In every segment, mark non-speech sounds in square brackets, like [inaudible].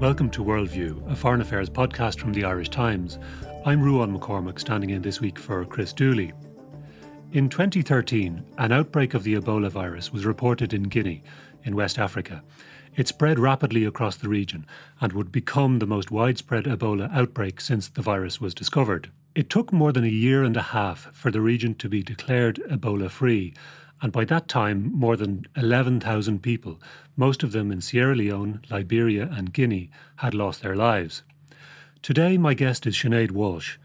Welcome to Worldview, a foreign affairs podcast from the Irish Times. I'm Ruadhan Mac Cormaic, standing in this week for Chris Dooley. In 2013, an outbreak of the Ebola virus was reported in Guinea, in West Africa. It spread rapidly across the region and would become the most widespread Ebola outbreak since the virus was discovered. It took more than a year and a half for the region to be declared Ebola free, and by that time, more than 11,000 people, most of them in Sierra Leone, Liberia, and Guinea, had lost their lives. Today, my guest is Sinead Walsh,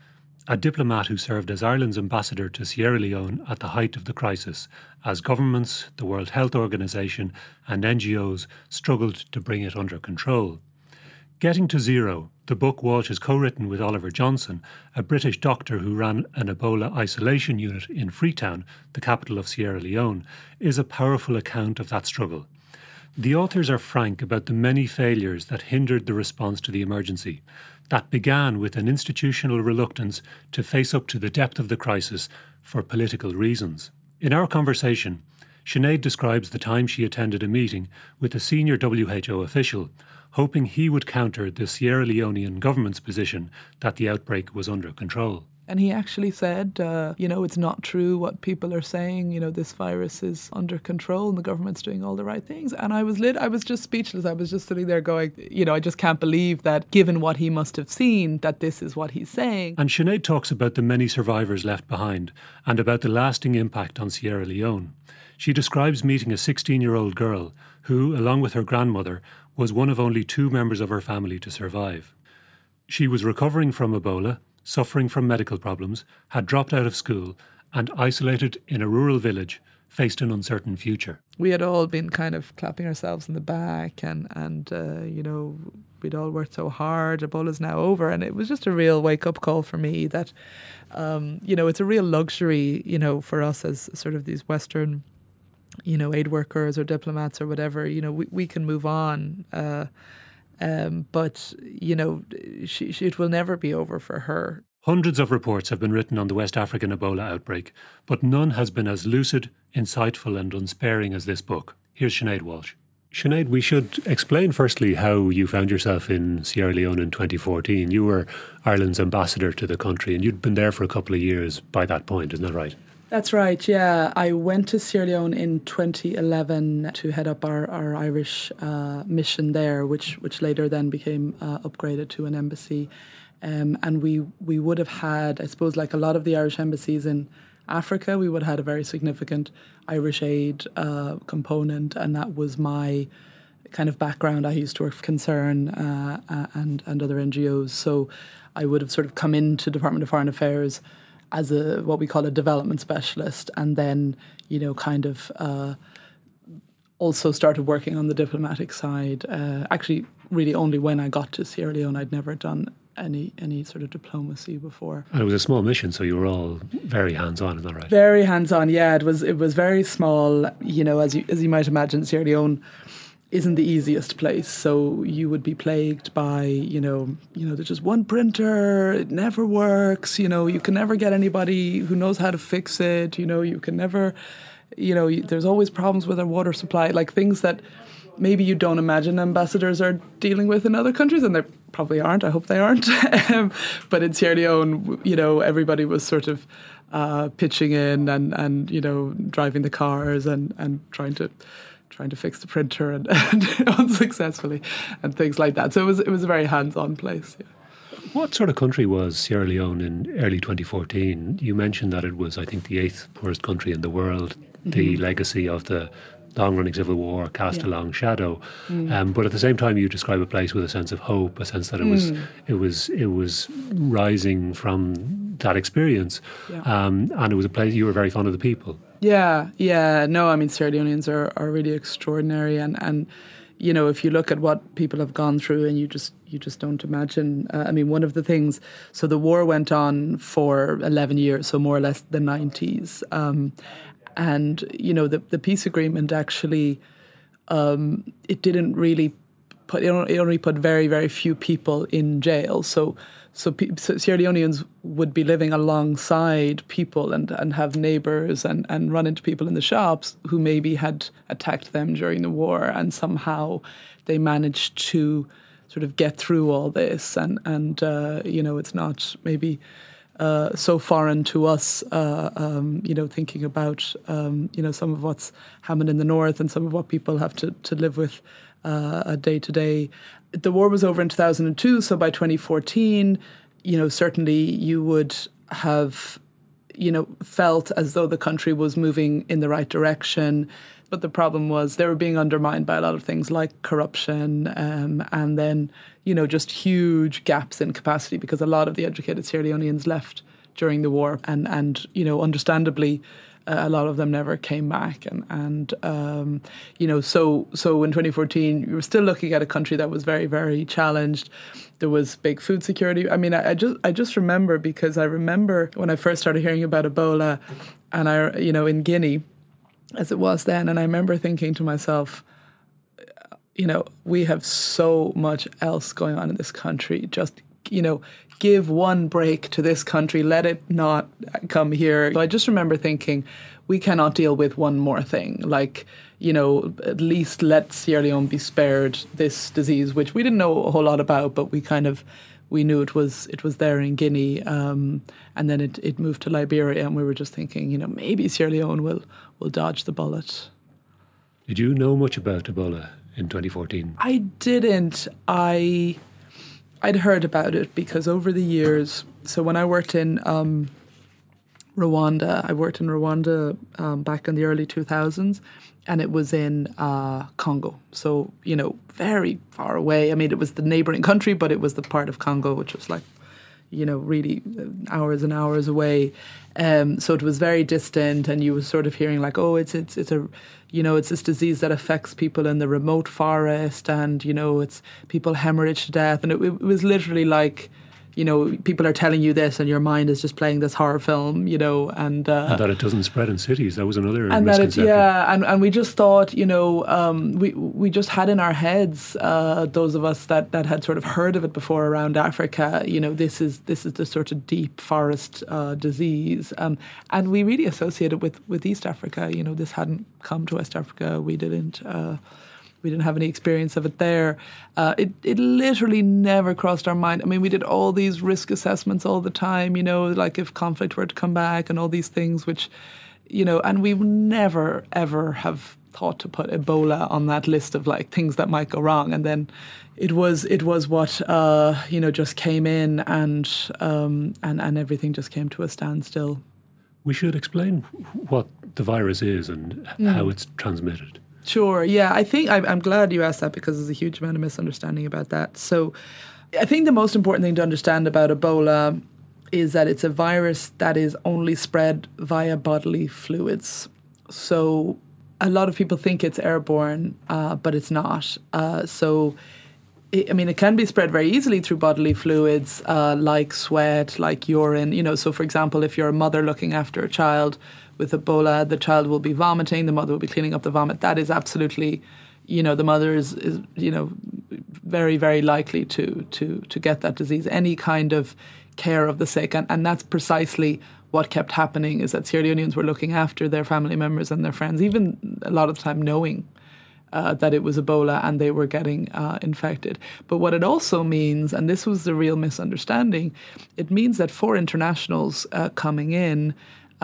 a diplomat who served as Ireland's ambassador to Sierra Leone at the height of the crisis, as governments, the World Health Organization, and NGOs struggled to bring it under control. Getting to Zero, the book Walsh has co written with Oliver Johnson, a British doctor who ran an Ebola isolation unit in Freetown, the capital of Sierra Leone, is a powerful account of that struggle. The authors are frank about the many failures that hindered the response to the emergency, that began with an institutional reluctance to face up to the depth of the crisis for political reasons. In our conversation, Sinead describes the time she attended a meeting with a senior WHO official hoping he would counter the Sierra Leonean government's position that the outbreak was under control. And he actually said, uh, you know, it's not true what people are saying. You know, this virus is under control and the government's doing all the right things. And I was lit. I was just speechless. I was just sitting there going, you know, I just can't believe that, given what he must have seen, that this is what he's saying. And Sinead talks about the many survivors left behind and about the lasting impact on Sierra Leone. She describes meeting a 16 year old girl who, along with her grandmother, was one of only two members of her family to survive. She was recovering from Ebola, suffering from medical problems, had dropped out of school, and isolated in a rural village, faced an uncertain future. We had all been kind of clapping ourselves in the back, and and uh, you know we'd all worked so hard. Ebola's now over, and it was just a real wake up call for me that um, you know it's a real luxury, you know, for us as sort of these Western you know, aid workers or diplomats or whatever, you know, we, we can move on. Uh, um, but, you know, she, she, it will never be over for her. Hundreds of reports have been written on the West African Ebola outbreak, but none has been as lucid, insightful, and unsparing as this book. Here's Sinead Walsh. Sinead, we should explain firstly how you found yourself in Sierra Leone in 2014. You were Ireland's ambassador to the country, and you'd been there for a couple of years by that point, isn't that right? That's right, yeah. I went to Sierra Leone in 2011 to head up our, our Irish uh, mission there, which, which later then became uh, upgraded to an embassy. Um, and we, we would have had, I suppose, like a lot of the Irish embassies in Africa, we would have had a very significant Irish aid uh, component, and that was my kind of background. I used to work for Concern uh, and, and other NGOs, so I would have sort of come into Department of Foreign Affairs as a what we call a development specialist, and then you know kind of uh, also started working on the diplomatic side. Uh, actually, really only when I got to Sierra Leone, I'd never done any any sort of diplomacy before. And it was a small mission, so you were all very hands on, is that right? Very hands on, yeah. It was it was very small. You know, as you as you might imagine, Sierra Leone isn't the easiest place. So you would be plagued by, you know, you know, there's just one printer, it never works, you know, you can never get anybody who knows how to fix it, you know, you can never, you know, there's always problems with our water supply, like things that maybe you don't imagine ambassadors are dealing with in other countries, and they probably aren't. I hope they aren't. [laughs] But in Sierra Leone, you know, everybody was sort of uh, pitching in and and you know driving the cars and and trying to trying to fix the printer and, [laughs] and unsuccessfully and things like that. So it was it was a very hands on place. Yeah. What sort of country was Sierra Leone in early 2014? You mentioned that it was, I think, the eighth poorest country in the world. Mm-hmm. The legacy of the long running civil war cast yeah. a long shadow. Mm. Um, but at the same time, you describe a place with a sense of hope, a sense that it was mm. it was it was rising from that experience, yeah. um, and it was a place you were very fond of the people. Yeah, yeah. No, I mean Sierra Leoneans are, are really extraordinary, and and you know if you look at what people have gone through, and you just you just don't imagine. Uh, I mean, one of the things. So the war went on for eleven years, so more or less the nineties, um, and you know the the peace agreement actually um, it didn't really put it only put very very few people in jail. So so, so Sierra Leoneans would be living alongside people and, and have neighbors and, and run into people in the shops who maybe had attacked them during the war and somehow they managed to sort of get through all this, and and uh, you know, it's not maybe. Uh, so foreign to us, uh, um, you know, thinking about um, you know some of what's happened in the north and some of what people have to, to live with a day to day. The war was over in 2002, so by 2014, you know, certainly you would have you know, felt as though the country was moving in the right direction. But the problem was they were being undermined by a lot of things like corruption um, and then, you know, just huge gaps in capacity because a lot of the educated Sierra Leoneans left during the war and, and you know, understandably, a lot of them never came back. And and um, you know so so in 2014 you were still looking at a country that was very very challenged. There was big food security. I mean I, I just I just remember because I remember when I first started hearing about Ebola and I you know in Guinea as it was then. And I remember thinking to myself you know we have so much else going on in this country just you know give one break to this country, let it not come here. So I just remember thinking, we cannot deal with one more thing. Like, you know, at least let Sierra Leone be spared this disease, which we didn't know a whole lot about, but we kind of we knew it was it was there in Guinea, um, and then it, it moved to Liberia, and we were just thinking, you know, maybe Sierra Leone will will dodge the bullet. Did you know much about Ebola in 2014? I didn't. I I'd heard about it because over the years, so when I worked in um, Rwanda, I worked in Rwanda um, back in the early 2000s, and it was in uh, Congo. So, you know, very far away. I mean, it was the neighboring country, but it was the part of Congo which was like, you know, really uh, hours and hours away. Um, so it was very distant, and you were sort of hearing like, oh, it's it's it's a you know, it's this disease that affects people in the remote forest, and you know, it's people hemorrhage to death, and it, it was literally like you know, people are telling you this, and your mind is just playing this horror film, you know, and, uh, and that it doesn't spread in cities. That was another and that it, yeah, and, and we just thought, you know, um, we we just had in our heads uh, those of us that that had sort of heard of it before around Africa. You know, this is this is the sort of deep forest uh, disease, um, and we really associated with with East Africa. You know, this hadn't come to West Africa. We didn't. We didn't have any experience of it there. Uh, it it literally never crossed our mind. I mean, we did all these risk assessments all the time. You know, like if conflict were to come back and all these things, which, you know, and we never ever have thought to put Ebola on that list of like things that might go wrong. And then it was it was what uh, you know just came in and um, and and everything just came to a standstill. We should explain what the virus is and mm. how it's transmitted. Sure. Yeah. I think I'm, I'm glad you asked that because there's a huge amount of misunderstanding about that. So I think the most important thing to understand about Ebola is that it's a virus that is only spread via bodily fluids. So a lot of people think it's airborne, uh, but it's not. Uh, so, I mean, it can be spread very easily through bodily fluids uh, like sweat, like urine. You know, so for example, if you're a mother looking after a child, with Ebola, the child will be vomiting, the mother will be cleaning up the vomit. That is absolutely, you know, the mother is, is you know, very, very likely to, to, to get that disease. Any kind of care of the sick. And, and that's precisely what kept happening is that Sierra Leoneans were looking after their family members and their friends, even a lot of the time knowing uh, that it was Ebola and they were getting uh, infected. But what it also means, and this was the real misunderstanding, it means that for internationals uh, coming in,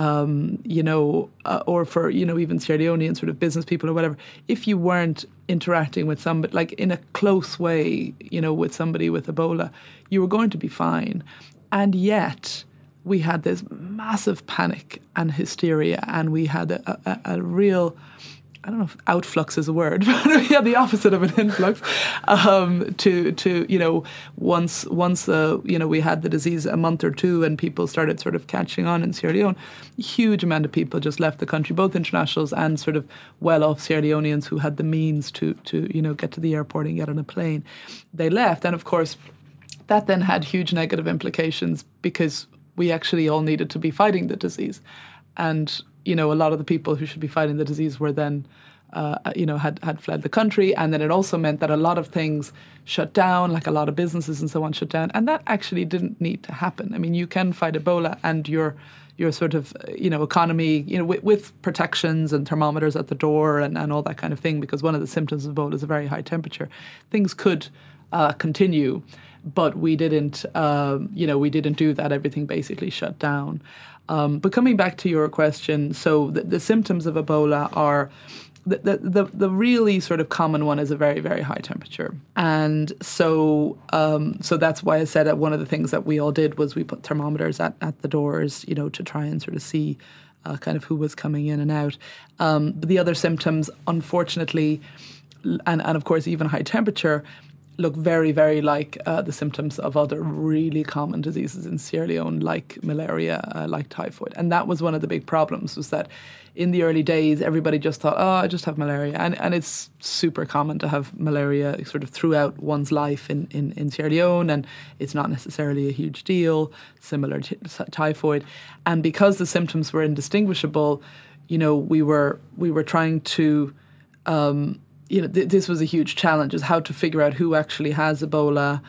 um, you know, uh, or for you know even Sierra Leonean sort of business people or whatever, if you weren't interacting with somebody like in a close way, you know, with somebody with Ebola, you were going to be fine, and yet we had this massive panic and hysteria, and we had a, a, a real I don't know if outflux is a word, [laughs] but yeah, the opposite of an influx. Um, to to you know, once once uh, you know we had the disease a month or two, and people started sort of catching on in Sierra Leone, huge amount of people just left the country, both internationals and sort of well-off Sierra Leoneans who had the means to to you know get to the airport and get on a plane. They left, and of course, that then had huge negative implications because we actually all needed to be fighting the disease, and you know, a lot of the people who should be fighting the disease were then, uh, you know, had, had fled the country. And then it also meant that a lot of things shut down, like a lot of businesses and so on shut down. And that actually didn't need to happen. I mean, you can fight Ebola and your your sort of you know economy you know with, with, protections and thermometers at the door and, and all that kind of thing because one of the symptoms of Ebola is a very high temperature things could uh, continue. But we didn't, uh, you know, we didn't do that. Everything basically shut down. Um, but coming back to your question, so the, the symptoms of Ebola are the, the, the, really sort of common one is a very, very high temperature. And so um, so that's why I said that one of the things that we all did was we put thermometers at, at the doors, you know, to try and sort of see uh, kind of who was coming in and out. Um, but the other symptoms, unfortunately, and, and of course even high temperature, look very, very like uh, the symptoms of other really common diseases in Sierra Leone, like malaria, uh, like typhoid. And that was one of the big problems was that in the early days, everybody just thought, oh, I just have malaria. And, and it's super common to have malaria sort of throughout one's life in, in, in Sierra Leone, and it's not necessarily a huge deal, similar to typhoid. And because the symptoms were indistinguishable, you know, we were we were trying to um, you know, th- this was a huge challenge: is how to figure out who actually has Ebola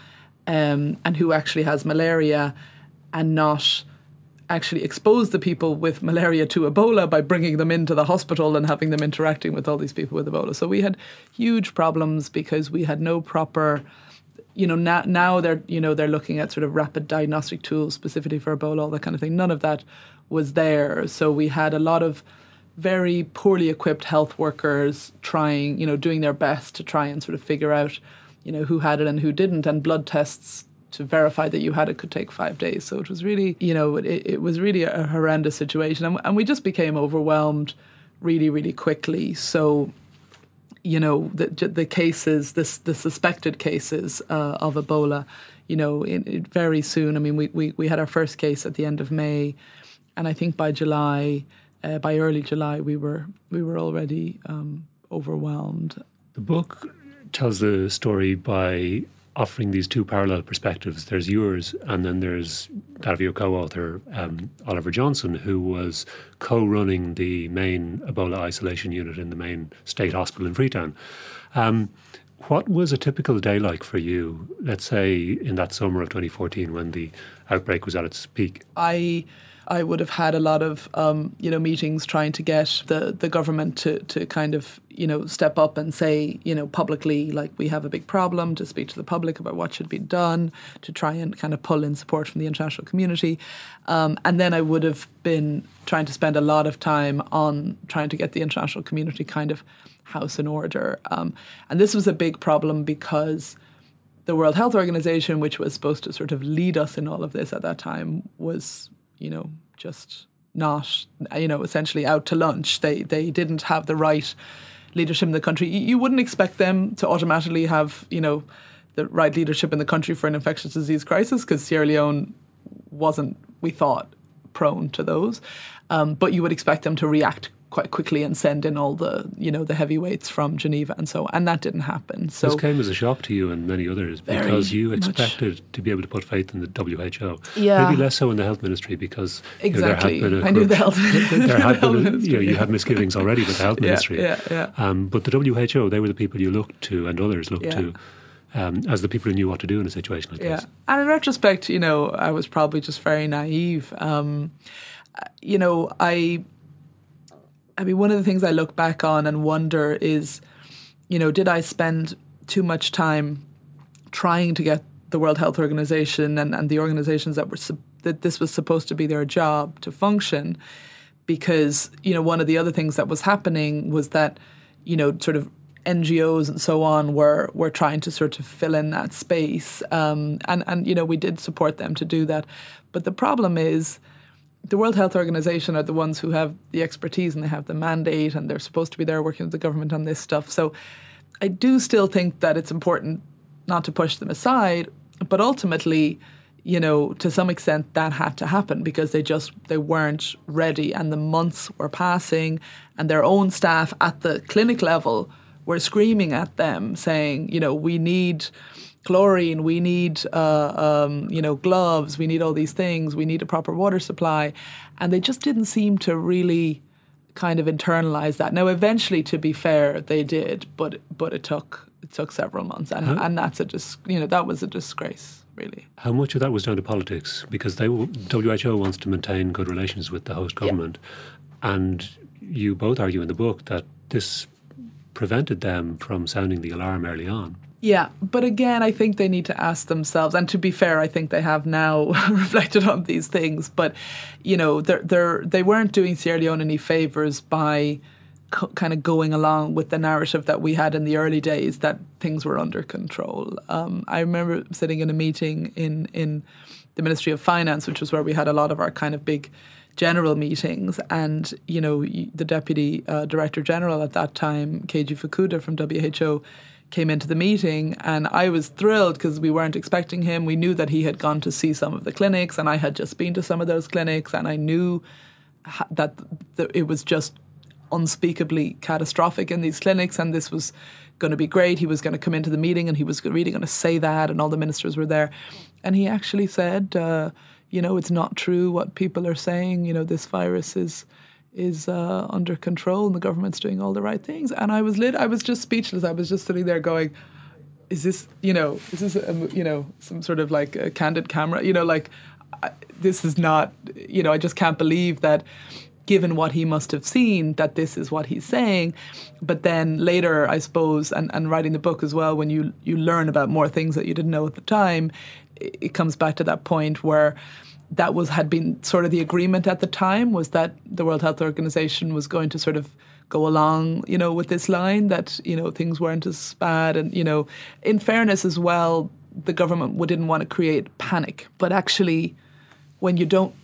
um, and who actually has malaria, and not actually expose the people with malaria to Ebola by bringing them into the hospital and having them interacting with all these people with Ebola. So we had huge problems because we had no proper you know now now they're you know they're looking at sort of rapid diagnostic tools specifically for Ebola all that kind of thing none of that was there so we had a lot of very poorly equipped health workers trying, you know, doing their best to try and sort of figure out, you know, who had it and who didn't. And blood tests to verify that you had it could take five days. So it was really, you know, it, it was really a horrendous situation. And, and we just became overwhelmed really, really quickly. So, you know, the, the cases, this, the suspected cases uh, of Ebola, you know, in, in very soon. I mean, we, we, we had our first case at the end of May. And I think by July, uh, by early July, we were we were already um, overwhelmed. The book tells the story by offering these two parallel perspectives. There's yours, and then there's that of your co-author um, Oliver Johnson, who was co-running the main Ebola isolation unit in the main state hospital in Freetown. Um, what was a typical day like for you, let's say in that summer of 2014 when the outbreak was at its peak? I I would have had a lot of um, you know meetings trying to get the the government to to kind of you know step up and say you know publicly like we have a big problem to speak to the public about what should be done to try and kind of pull in support from the international community, um, and then I would have been trying to spend a lot of time on trying to get the international community kind of house in order, um, and this was a big problem because the World Health Organization, which was supposed to sort of lead us in all of this at that time, was you know, just not, you know, essentially out to lunch. They they didn't have the right leadership in the country. You wouldn't expect them to automatically have, you know, the right leadership in the country for an infectious disease crisis because Sierra Leone wasn't, we thought, prone to those. Um, but you would expect them to react quite quickly and send in all the you know the heavyweights from Geneva and so on. and that didn't happen. So this came as a shock to you and many others because you expected much. to be able to put faith in the WHO. Yeah. maybe less so in the health ministry because exactly. You know, I knew the health. there had [laughs] been a, you know you had misgivings already with the health [laughs] ministry. Yeah, yeah, yeah. Um, but the WHO they were the people you looked to and others looked yeah. to. Um, as the people who knew what to do in a situation like yeah. this. And in retrospect, you know, I was probably just very naive. Um, you know, I I mean, one of the things I look back on and wonder is, you know, did I spend too much time trying to get the World Health Organization and, and the organizations that were that this was supposed to be their job to function? Because you know, one of the other things that was happening was that, you know, sort of NGOs and so on were were trying to sort of fill in that space, um, and and you know, we did support them to do that. But the problem is the World Health Organization are the ones who have the expertise and they have the mandate and they're supposed to be there working with the government on this stuff. So I do still think that it's important not to push them aside, but ultimately, you know, to some extent that had to happen because they just they weren't ready and the months were passing and their own staff at the clinic level were screaming at them saying, you know, we need chlorine, we need, uh, um, you know, gloves, we need all these things, we need a proper water supply. And they just didn't seem to really kind of internalize that. Now, eventually, to be fair, they did, but but it took it took several months, and and that's a dis- you know that was a disgrace, really. How much of that was down to politics? Because they WHO wants to maintain good relations with the host government, yeah. and you both argue in the book that this prevented them from sounding the alarm early on. Yeah, but again, I think they need to ask themselves. And to be fair, I think they have now [laughs] reflected on these things. But you know, they're they're they weren't doing Sierra Leone any favors by co- kind of going along with the narrative that we had in the early days that things were under control. Um, I remember sitting in a meeting in in the Ministry of Finance, which was where we had a lot of our kind of big general meetings. And, you know, the Deputy uh, Director General at that time, Keiji Fukuda from WHO, came into the meeting and I was thrilled because we weren't expecting him. We knew that he had gone to see some of the clinics and I had just been to some of those clinics and I knew that it was just unspeakably catastrophic in these clinics and this was going to be great. He was going to come into the meeting and he was really going to say that and all the ministers were there. And he actually said, uh, you know, it's not true what people are saying. You know, this virus is is uh, under control and the government's doing all the right things. And I was lit. I was just speechless. I was just sitting there going, "Is this, you know, is this, a, you know, some sort of like a candid camera? You know, like I, this is not, you know, I just can't believe that." Given what he must have seen, that this is what he's saying, but then later, I suppose, and, and writing the book as well, when you you learn about more things that you didn't know at the time, it, it comes back to that point where that was had been sort of the agreement at the time was that the World Health Organization was going to sort of go along, you know, with this line that you know things weren't as bad, and you know, in fairness as well, the government didn't want to create panic, but actually, when you don't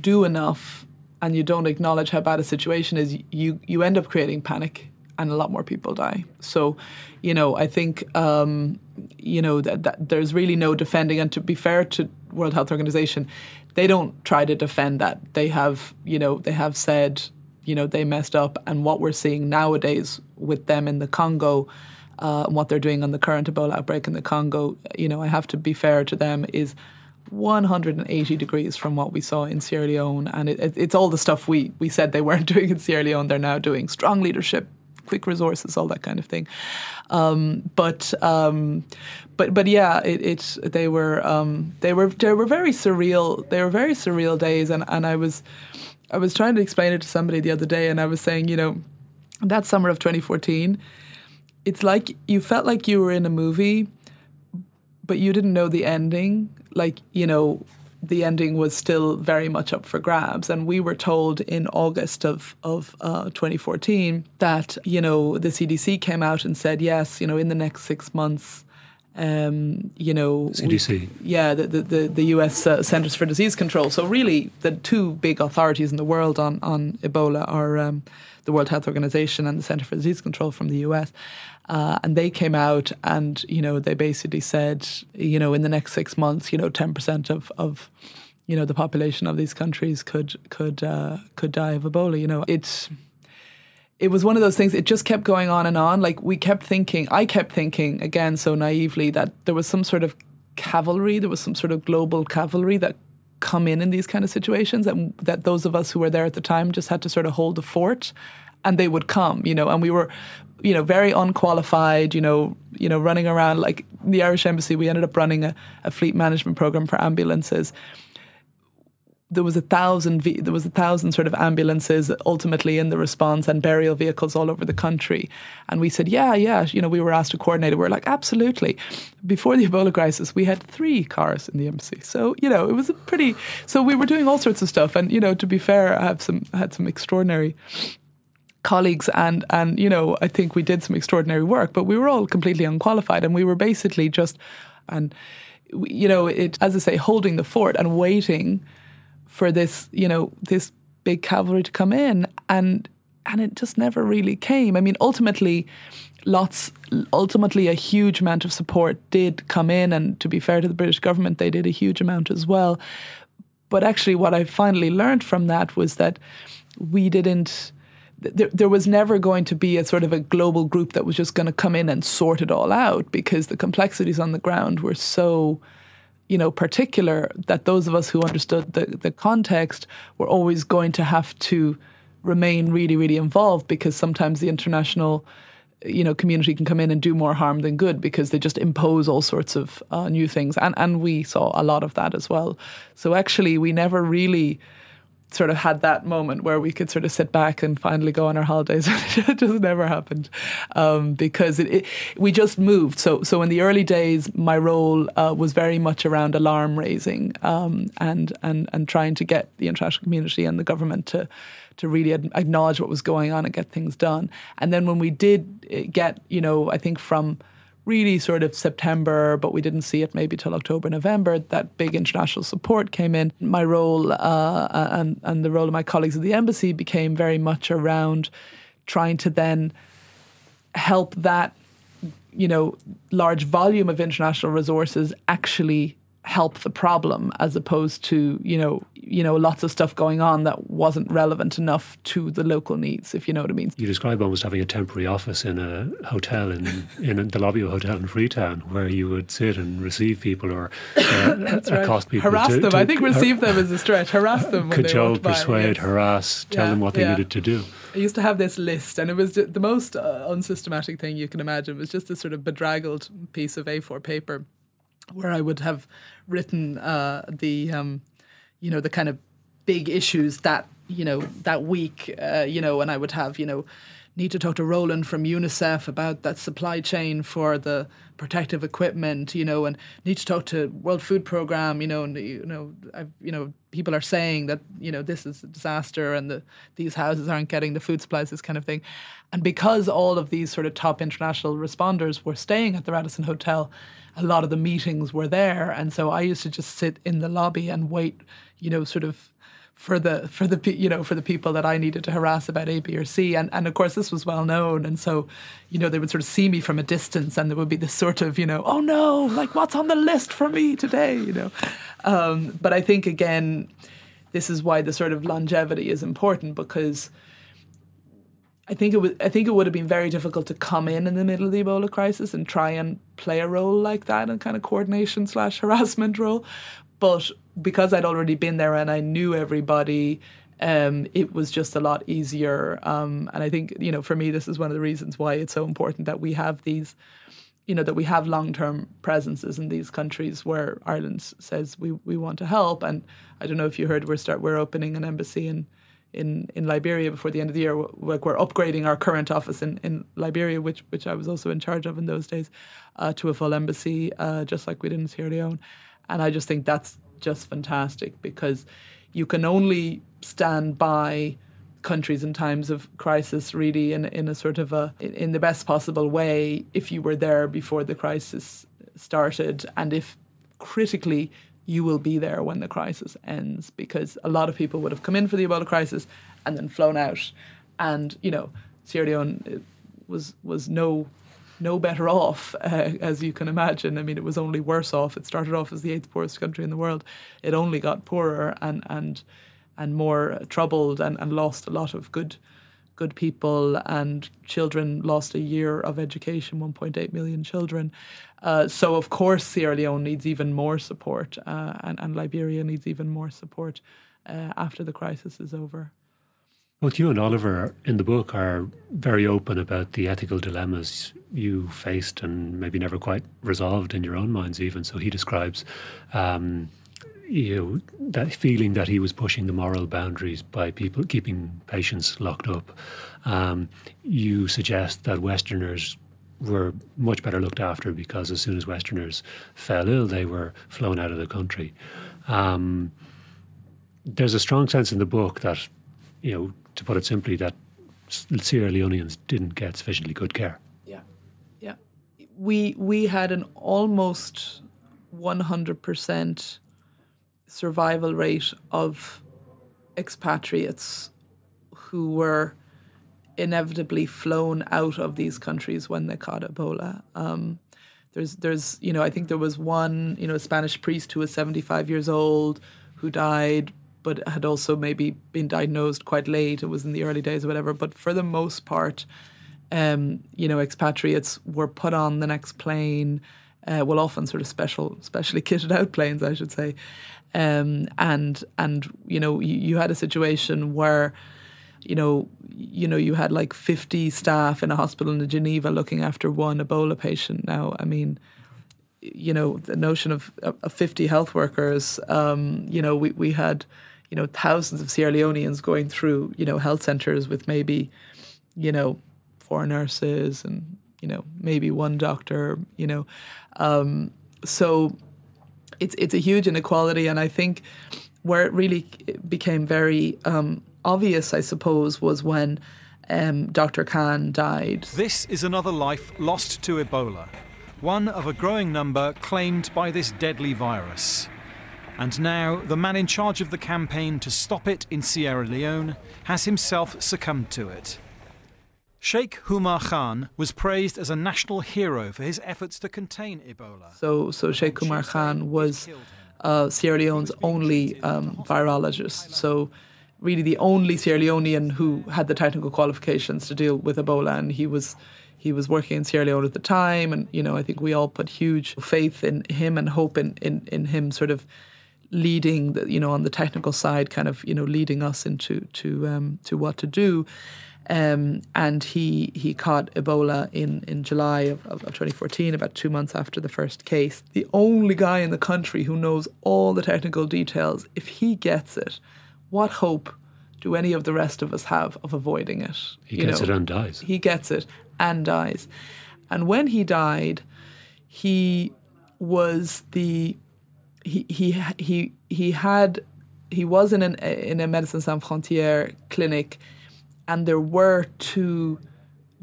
do enough and you don't acknowledge how bad a situation is, you you end up creating panic and a lot more people die. So, you know, I think um, you know that, that, there's really no defending. And to be fair to World Health Organization, they don't try to defend that. They have, you know, they have said, you know, they messed up. And what we're seeing nowadays with them in the Congo. Uh, and what they're doing on the current Ebola outbreak in the Congo, you know, I have to be fair to them, is 180 degrees from what we saw in Sierra Leone. And it, it, it's all the stuff we, we said they weren't [laughs] doing in Sierra Leone, they're now doing. Strong leadership, quick resources, all that kind of thing. Um, but um, but but yeah, it, they were um, they were they were very surreal. They were very surreal days, and and I was I was trying to explain it to somebody the other day, and I was saying, you know, that summer of 2014, it's like you felt like you were in a movie, but you didn't know the ending. Like you know, the ending was still very much up for grabs. And we were told in August of, of uh, 2014 that, you know, the CDC came out and said, yes, you know, in the next six months, um, you know, CDC. We, yeah, the, the, the US uh, Centers for Disease Control. So, really, the two big authorities in the world on, on Ebola are um, the World Health Organization and the Center for Disease Control from the US. Uh, and they came out and, you know, they basically said, you know, in the next six months, you know, 10% of, of you know, the population of these countries could could uh, could die of Ebola. You know, it's it was one of those things. It just kept going on and on. Like we kept thinking, I kept thinking again so naively that there was some sort of cavalry, there was some sort of global cavalry that come in in these kind of situations, and that those of us who were there at the time just had to sort of hold the fort, and they would come. You know, and we were you know, very unqualified, you know, you know, running around like the Irish Embassy, we ended up running a, a fleet management program for ambulances. There was a thousand, there was a thousand sort of ambulances ultimately in the response and burial vehicles all over the country. And we said, yeah, yeah, you know, we were asked to coordinate it. We are like, absolutely. Before the Ebola crisis, we had three cars in the embassy. So, you know, it was a pretty, so we were doing all sorts of stuff. And, you know, to be fair, I have some, had some extraordinary colleagues and and you know I think we did some extraordinary work but we were all completely unqualified and we were basically just and you know it as I say holding the fort and waiting for this you know this big cavalry to come in. And and it just never really came. I mean ultimately lots ultimately a huge amount of support did come in. And to be fair to the British government they did a huge amount as well. But actually what I finally learned from that was that we didn't there, there was never going to be a sort of a global group that was just going to come in and sort it all out because the complexities on the ground were so you know particular that those of us who understood the, the context were always going to have to remain really really involved because sometimes the international you know community can come in and do more harm than good because they just impose all sorts of uh, new things. And and we saw a lot of that as well. So actually we never really sort of had that moment where we could sort of sit back and finally go on our holidays. [laughs] it just never happened um, because it, it, we just moved. So, so in the early days, my role uh, was very much around alarm raising um, and and and trying to get the international community and the government to to really acknowledge what was going on and get things done. And then when we did eh, get, you know, I think from really sort of September, but we didn't see it maybe till October, November. That big international support came in. My role uh, and and the role of my colleagues at the embassy became very much around trying to then help that you know large volume of international resources actually help the problem as opposed to you know you know lots of stuff going on that wasn't relevant enough to the local needs if you know what i mean you describe almost having a temporary office in a hotel in [laughs] in the lobby of a hotel in freetown where you would sit and receive people or uh, [laughs] right. people harass to, them to, i think receive them is a stretch harass them cajole persuade yes. harass tell yeah, them what they yeah. needed to do I used to have this list, and it was the most uh, unsystematic thing you can imagine. It was just a sort of bedraggled piece of A4 paper where I would have written uh, the um, you know the kind of big issues that you know that week uh, you know and I would have you know need to talk to Roland from UNICEF about that supply chain for the protective equipment, you know, and need to talk to World Food Program, you know, and you know, I've, you know, people are saying that you know this is a disaster and the these houses aren't getting the food supplies, this kind of thing, and because all of these sort of top international responders were staying at the Radisson Hotel, a lot of the meetings were there, and so I used to just sit in the lobby and wait, you know, sort of for the for the you know for the people that I needed to harass about A, B, or C, and and of course this was well known, and so you know they would sort of see me from a distance, and there would be this sort of you know oh no like what's on the list for me today, you know, um, but I think again this is why the sort of longevity is important because. I think it would. I think it would have been very difficult to come in in the middle of the Ebola crisis and try and play a role like that, and kind of coordination slash [laughs] harassment role. But because I'd already been there and I knew everybody, um, it was just a lot easier. Um, and I think, you know, for me, this is one of the reasons why it's so important that we have these, you know, that we have long term presences in these countries where Ireland says we, we want to help. And I don't know if you heard, we're start we're opening an embassy in in, in Liberia before the end of the year. Like we're upgrading our current office in, in Liberia, which which I was also in charge of in those days, uh, to a full embassy, uh, just like we did in Sierra Leone. And I just think that's just fantastic because you can only stand by countries in times of crisis really in, in a sort of a in the best possible way if you were there before the crisis started and if critically you will be there when the crisis ends because a lot of people would have come in for the Ebola crisis and then flown out and you know Sierra Leone was was no no better off, [laughs] uh, as you can imagine. I mean, it was only worse off. It started off as the eighth poorest country in the world. It only got poorer and and and more troubled and, and lost a lot of good good people and children lost a year of education 1.8 million children uh, so of course sierra leone needs even more support uh, and, and liberia needs even more support uh, after the crisis is over both you and Oliver in the book are very open about the ethical dilemmas you faced and maybe never quite resolved in your own minds, even. So he describes, um, you know, that feeling that he was pushing the moral boundaries by people keeping patients locked up. Um, you suggest that Westerners were much better looked after because as soon as Westerners fell ill, they were flown out of the country. Um, there's a strong sense in the book that, you know, to put it simply, that Sierra Leoneans didn't get sufficiently good care. Yeah, yeah. We we had an almost one hundred percent survival rate of expatriates who were inevitably flown out of these countries when they caught Ebola. Um, there's, there's, you know, I think there was one, you know, Spanish priest who was 75 years old who died but had also maybe been diagnosed quite late. It was in the early days or whatever. But for the most part, um, you know, expatriates were put on the next plane. Uh, well, often sort of special, specially [laughs] kitted out planes, I should say. Um, and and you know, you, you had a situation where you know, you know, you had like 50 staff in a hospital in Geneva looking after one Ebola patient. Now, I mean, you know, the notion of, of 50 health workers, um, you know, we, we had you know, thousands of Sierra Leoneans going through, you know, health centers with maybe, you know, four nurses and, you know, maybe one doctor, you know. Um, so it's it's a huge inequality and I think where it really became very um, obvious, I suppose, was when um, Dr. Khan died. This is another life lost to Ebola, one of a growing number claimed by this deadly virus. And now, the man in charge of the campaign to stop it in Sierra Leone has himself succumbed to it. Sheik Humarr Khan was praised as a national hero for his efforts to contain Ebola. So, so Sheik Humarr Khan was uh, Sierra Leone's only um, virologist. So, really, the only Sierra Leonean who had the technical qualifications to deal with Ebola, and he was he was working in Sierra Leone at the time. And you know, I think we all put huge faith in him and hope in in, in him sort of leading the, you know on the technical side kind of you know leading us into to um, to what to do um, and he he caught Ebola in, in July of, of, of, 2014, about two months after the first case. The only guy in the country who knows all the technical details, if he gets it, what hope do any of the rest of us have of avoiding it? He you gets know, it and dies. He gets it and dies. And when he died, he was the he he he he had he was in an in a Médecins Sans Frontières clinic, and there were two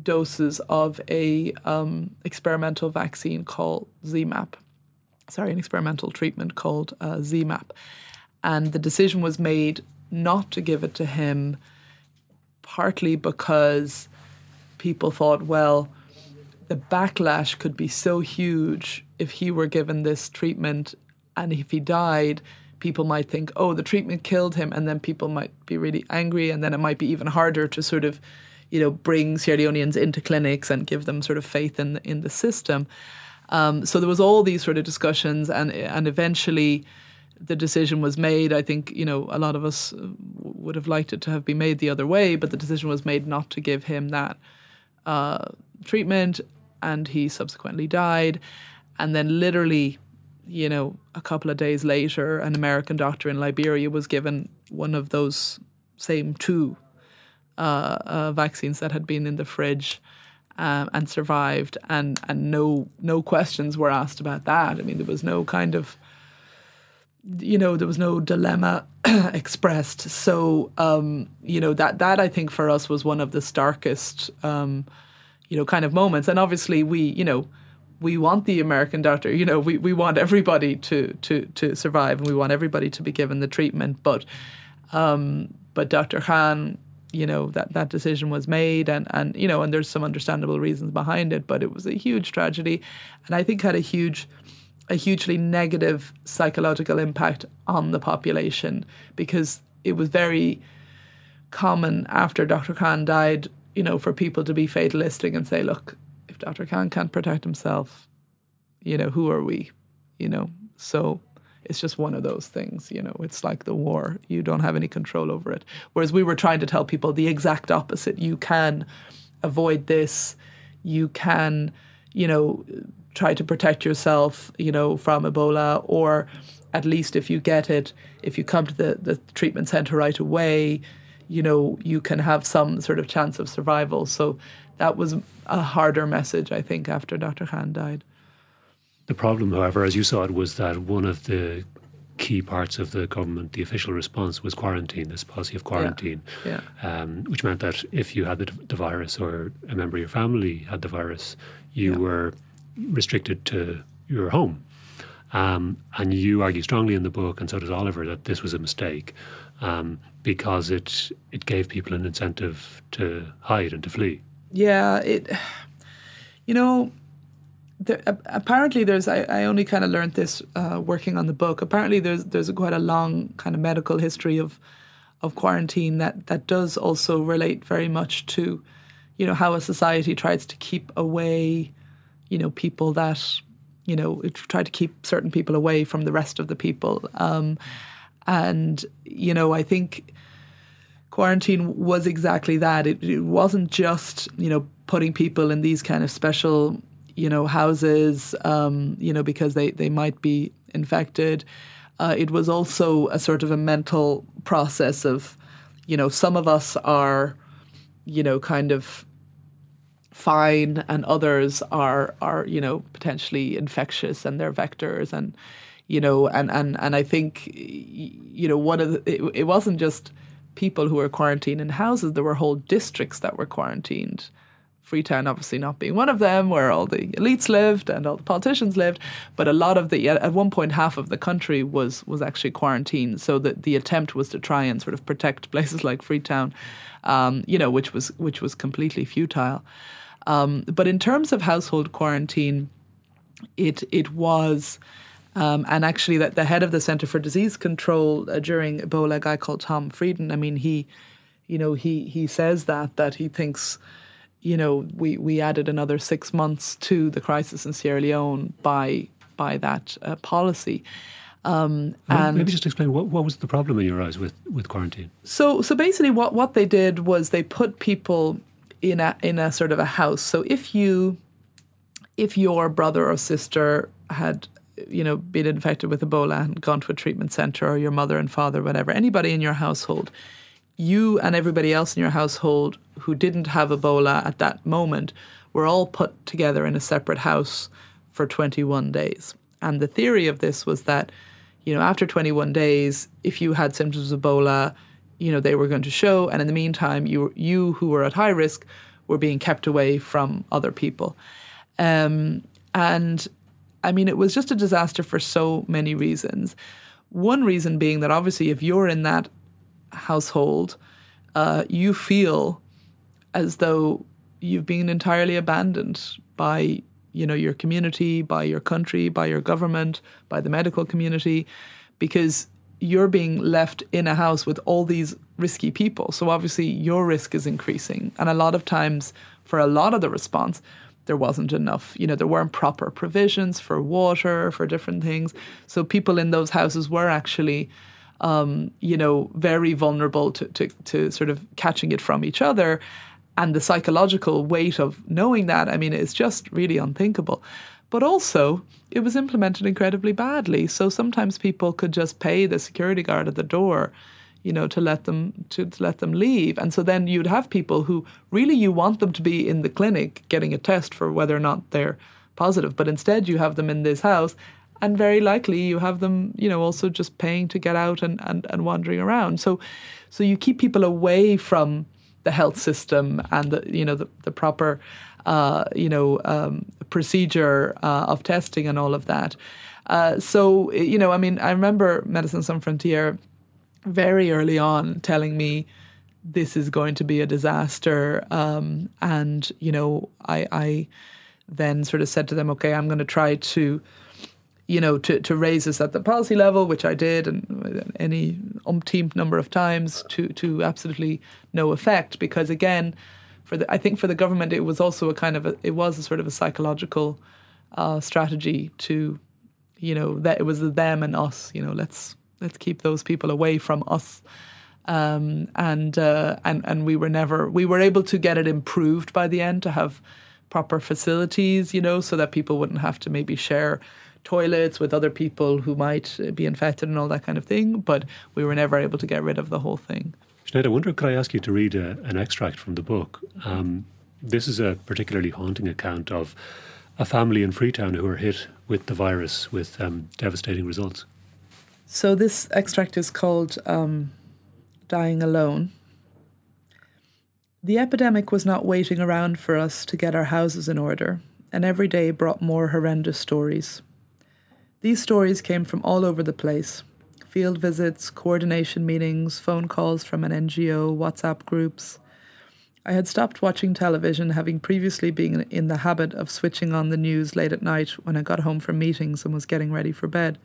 doses of a um, experimental vaccine called ZMapp. Sorry, an experimental treatment called uh, ZMapp, and the decision was made not to give it to him, partly because people thought, well, the backlash could be so huge if he were given this treatment and if he died, people might think, oh, the treatment killed him, and then people might be really angry, and then it might be even harder to sort of, you know, bring Sierra Leoneans into clinics and give them sort of faith in the, in the system. Um, so there was all these sort of discussions, and and eventually, the decision was made. I think you know a lot of us would have liked it to have been made the other way, but the decision was made not to give him that uh, treatment, and he subsequently died. And then, literally you know, a couple of days later, an American doctor in Liberia was given one of those same two uh, uh, vaccines that had been in the fridge um, and survived, and and no no questions were asked about that. I mean, there was no kind of you know there was no dilemma [clears throat] expressed. So um, you know that that I think for us was one of the starkest um, you know kind of moments, and obviously we you know we want the American doctor. You know, we, we want everybody to, to, to survive and we want everybody to be given the treatment. But um, but Dr. Khan, you know, that, that decision was made and, and you know, and there's some understandable reasons behind it, but it was a huge tragedy and I think had a huge a hugely negative psychological impact on the population because it was very common after Dr. Khan died, you know, for people to be fatalistic and say, look, Dr. Khan can't protect himself, you know, who are we? You know, so it's just one of those things, you know, it's like the war. You don't have any control over it. Whereas we were trying to tell people the exact opposite. You can avoid this. You can, you know, try to protect yourself, you know, from Ebola, or at least if you get it, if you come to the, the treatment center right away, you know, you can have some sort of chance of survival. So that was a harder message, I think, after Dr. Khan died. The problem, however, as you saw it, was that one of the key parts of the government, the official response was quarantine, this policy of quarantine, yeah. Yeah. Um, which meant that if you had the, the, virus or a member of your family had the virus, you yeah. were restricted to your home. Um, and you argue strongly in the book, and so does Oliver, that this was a mistake um, because it it gave people an incentive to hide and to flee yeah, it, you know, there, apparently there's I, I only kind of learned this uh, working on the book. Apparently there's there's a quite a long kind of medical history of of quarantine that that does also relate very much to you know how a society tries to keep away you know people that you know it try to keep certain people away from the rest of the people um, and you know I think quarantine was exactly that. It, it wasn't just you know putting people in these kind of special you know houses um, you know because they they might be infected. uh, it was also a sort of a mental process of, you know, some of us are, you know, kind of fine and others are are you know potentially infectious and they're vectors and you know and and and I think you know one of the, it, it wasn't just people who were quarantined in houses there were whole districts that were quarantined Freetown obviously not being one of them, where all the elites lived and all the politicians lived, but a lot of the at one point half of the country was was actually quarantined. So that the attempt was to try and sort of protect [laughs] places like Freetown, um, you know, which was which was completely futile. Um, but in terms of household quarantine, it it was. Um, and actually, that the head of the Center for Disease Control uh, during Ebola, a guy called Tom Frieden, I mean, he, you know, he he says that that he thinks you know, we, we added another six months to the crisis in Sierra Leone by by that uh, policy. Um, and maybe just explain what, what was the problem in your eyes with, with quarantine. So so basically, what, what they did was they put people in a in a sort of a house. So if you if your brother or sister had you know been infected with Ebola and gone to a treatment center, or your mother and father, whatever, anybody in your household you and everybody else in your household who didn't have Ebola at that moment were all put together in a separate house for 21 days. And the theory of this was that, you know, after 21 days, if you had symptoms of Ebola, you know, they were going to show. And in the meantime, you, you who were at high risk were being kept away from other people. Um, and I mean, it was just a disaster for so many reasons. One reason being that obviously, if you're in that household, uh, you feel as though you've been entirely abandoned by you know your community, by your country, by your government, by the medical community, because you're being left in a house with all these risky people. So obviously your risk is increasing, and a lot of times for a lot of the response. There wasn't enough, you know, there weren't proper provisions for water, for different things. So people in those houses were actually um, you know, very vulnerable to, to, to sort of catching it from each other. And the psychological weight of knowing that, I mean, it's just really unthinkable. But also, it was implemented incredibly badly. So sometimes people could just pay the security guard at the door, you know, to let them to, to let them leave. And so then you'd have people who really you want them to be in the clinic getting a test for whether or not they're positive, but instead you have them in this house and very likely you have them, you know, also just paying to get out and, and, and wandering around. So, so you keep people away from the health system and the, you know, the, the proper, uh, you know, um, procedure uh, of testing and all of that. Uh, so, you know, I mean, I remember Médecins Sans Frontières very early on telling me this is going to be a disaster. Um, and, you know, I, I then sort of said to them, okay, I'm going to try to you know, to, to raise this at the policy level, which I did, and any umpteenth number of times to to absolutely no effect. Because again, for the I think for the government, it was also a kind of a, it was a sort of a psychological uh, strategy to, you know, that it was the them and us. You know, let's let's keep those people away from us. Um, and uh, and and we were never we were able to get it improved by the end to have proper facilities, you know, so that people wouldn't have to maybe share toilets with other people who might be infected and all that kind of thing. But we were never able to get rid of the whole thing. Sinead, I wonder, could I ask you to read a, an extract from the book? Um, this is a particularly haunting account of a family in Freetown who were hit with the virus with um, devastating results. So, this extract is called um, Dying Alone. The epidemic was not waiting around for us to get our houses in order, and every day brought more horrendous stories. These stories came from all over the place field visits, coordination meetings, phone calls from an NGO, WhatsApp groups. I had stopped watching television, having previously been in the habit of switching on the news late at night when I got home from meetings and was getting ready for bed.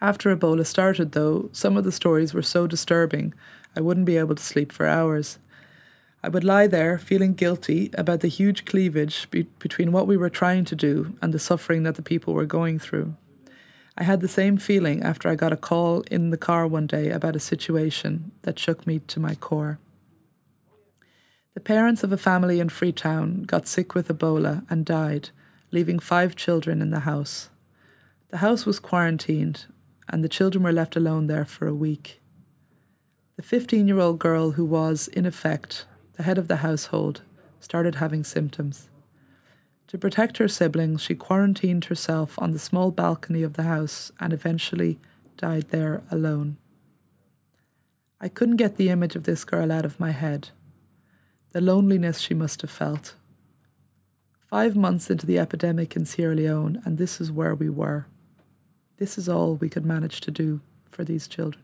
After Ebola started, though, some of the stories were so disturbing I wouldn't be able to sleep for hours. I would lie there feeling guilty about the huge cleavage be- between what we were trying to do and the suffering that the people were going through. I had the same feeling after I got a call in the car one day about a situation that shook me to my core. The parents of a family in Freetown got sick with Ebola and died, leaving five children in the house. The house was quarantined, and the children were left alone there for a week. The 15 year old girl, who was, in effect, the head of the household, started having symptoms. To protect her siblings, she quarantined herself on the small balcony of the house and eventually died there alone. I couldn't get the image of this girl out of my head. The loneliness she must have felt. Five months into the epidemic in Sierra Leone, and this is where we were. This is all we could manage to do for these children.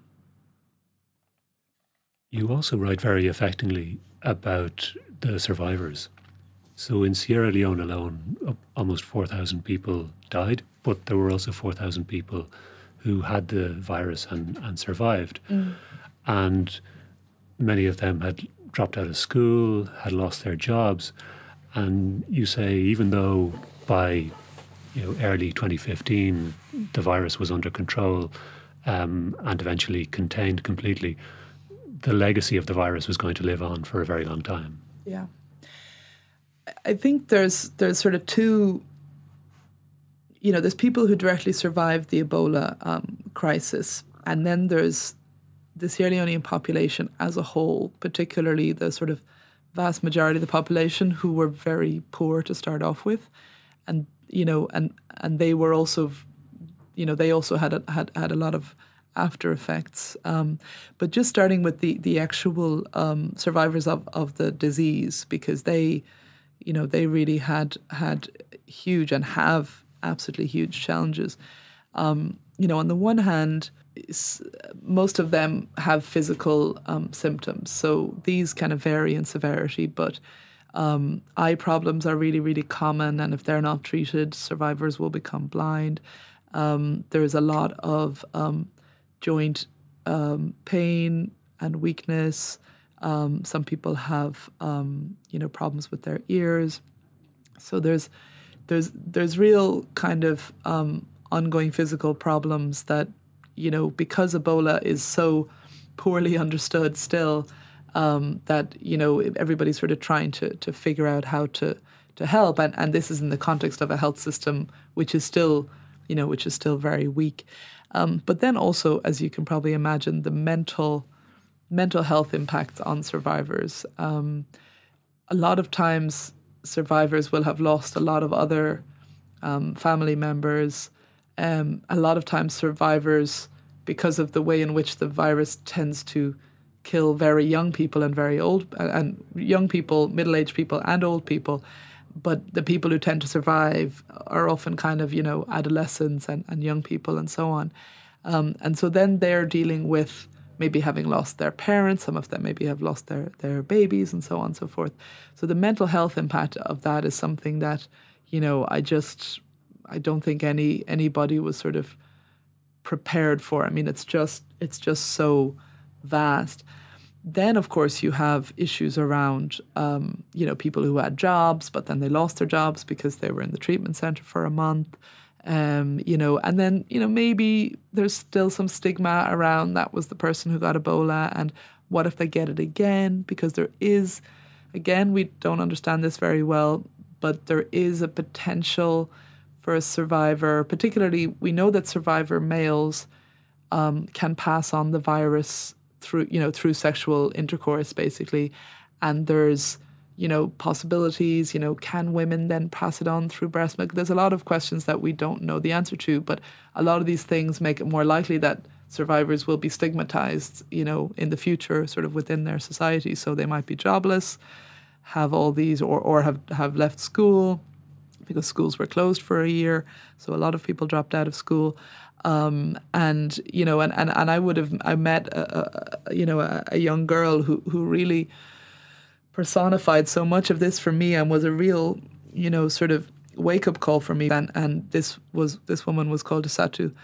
You also write very affectingly about the survivors. So in Sierra Leone alone, almost 4,000 people died, but there were also 4,000 people who had the virus and, and survived. Mm. And many of them had dropped out of school, had lost their jobs. And you say, even though by you know, early 2015 the virus was under control um, and eventually contained completely, the legacy of the virus was going to live on for a very long time. Yeah. I think there's there's sort of two you know, there's people who directly survived the Ebola um, crisis, and then there's the Sierra Leonean population as a whole, particularly the sort of vast majority of the population who were very poor to start off with, and you know, and and they were also, you know, they also had a, had had a lot of after effects. Um, but just starting with the the actual um, survivors of, of the disease, because they, you know, they really had had huge and have absolutely huge challenges. Um, you know, on the one hand, most of them have physical um, symptoms, so these kind of vary in severity, but. Um, eye problems are really, really common, and if they're not treated, survivors will become blind. Um, there's a lot of um, joint um, pain and weakness. Um, some people have, um, you know, problems with their ears. So there's there's there's real kind of ongoing physical problems that, you know, because Ebola is so poorly [laughs] understood still, um, that you know everybody's sort of trying to to figure out how to to help, and and this is in the context of a health system which is still, you know, which is still very weak. Um, but then also, as you can probably imagine, the mental mental health impacts on survivors. Um, a lot of times, survivors will have lost a lot of other um, family members. Um, a lot of times, survivors, because of the way in which the virus tends to kill very young people and very old, and young people, middle aged people, and old people, but the people who tend to survive are often kind of you know adolescents and, and young people and so on. Um, and so then they're dealing with maybe having lost their parents some of them maybe have lost their their babies and so on and so forth. So the mental health impact of that is something that you know i just i don't think any anybody was sort of prepared for. I mean it's just it's just so vast then, of course, you have issues around, um, you know, people who had jobs, but then they lost their jobs because they were in the treatment center for a month. Um, you know, and then, you know, maybe there's still some stigma around that was the person who got Ebola and what if they get it again? Because there is, again, we don't understand this very well, but there is a potential for a survivor, particularly we know that survivor males um, can pass on the virus through you know through sexual intercourse basically. And there's you know possibilities you know can women then pass it on through breast milk? There's a lot of questions that we don't know the answer to but a lot of these things make it more likely that survivors will be stigmatized you know in the future sort of within their society. So they might be jobless have all these or, or have, have left school because schools were closed for a year so a lot of people dropped out of school um, and you know, and, and, and I would have I met a, a you know a, a, young girl who who really personified so much of this for me and was a real you know sort of wake up call for me. And and this was this woman was called Asatu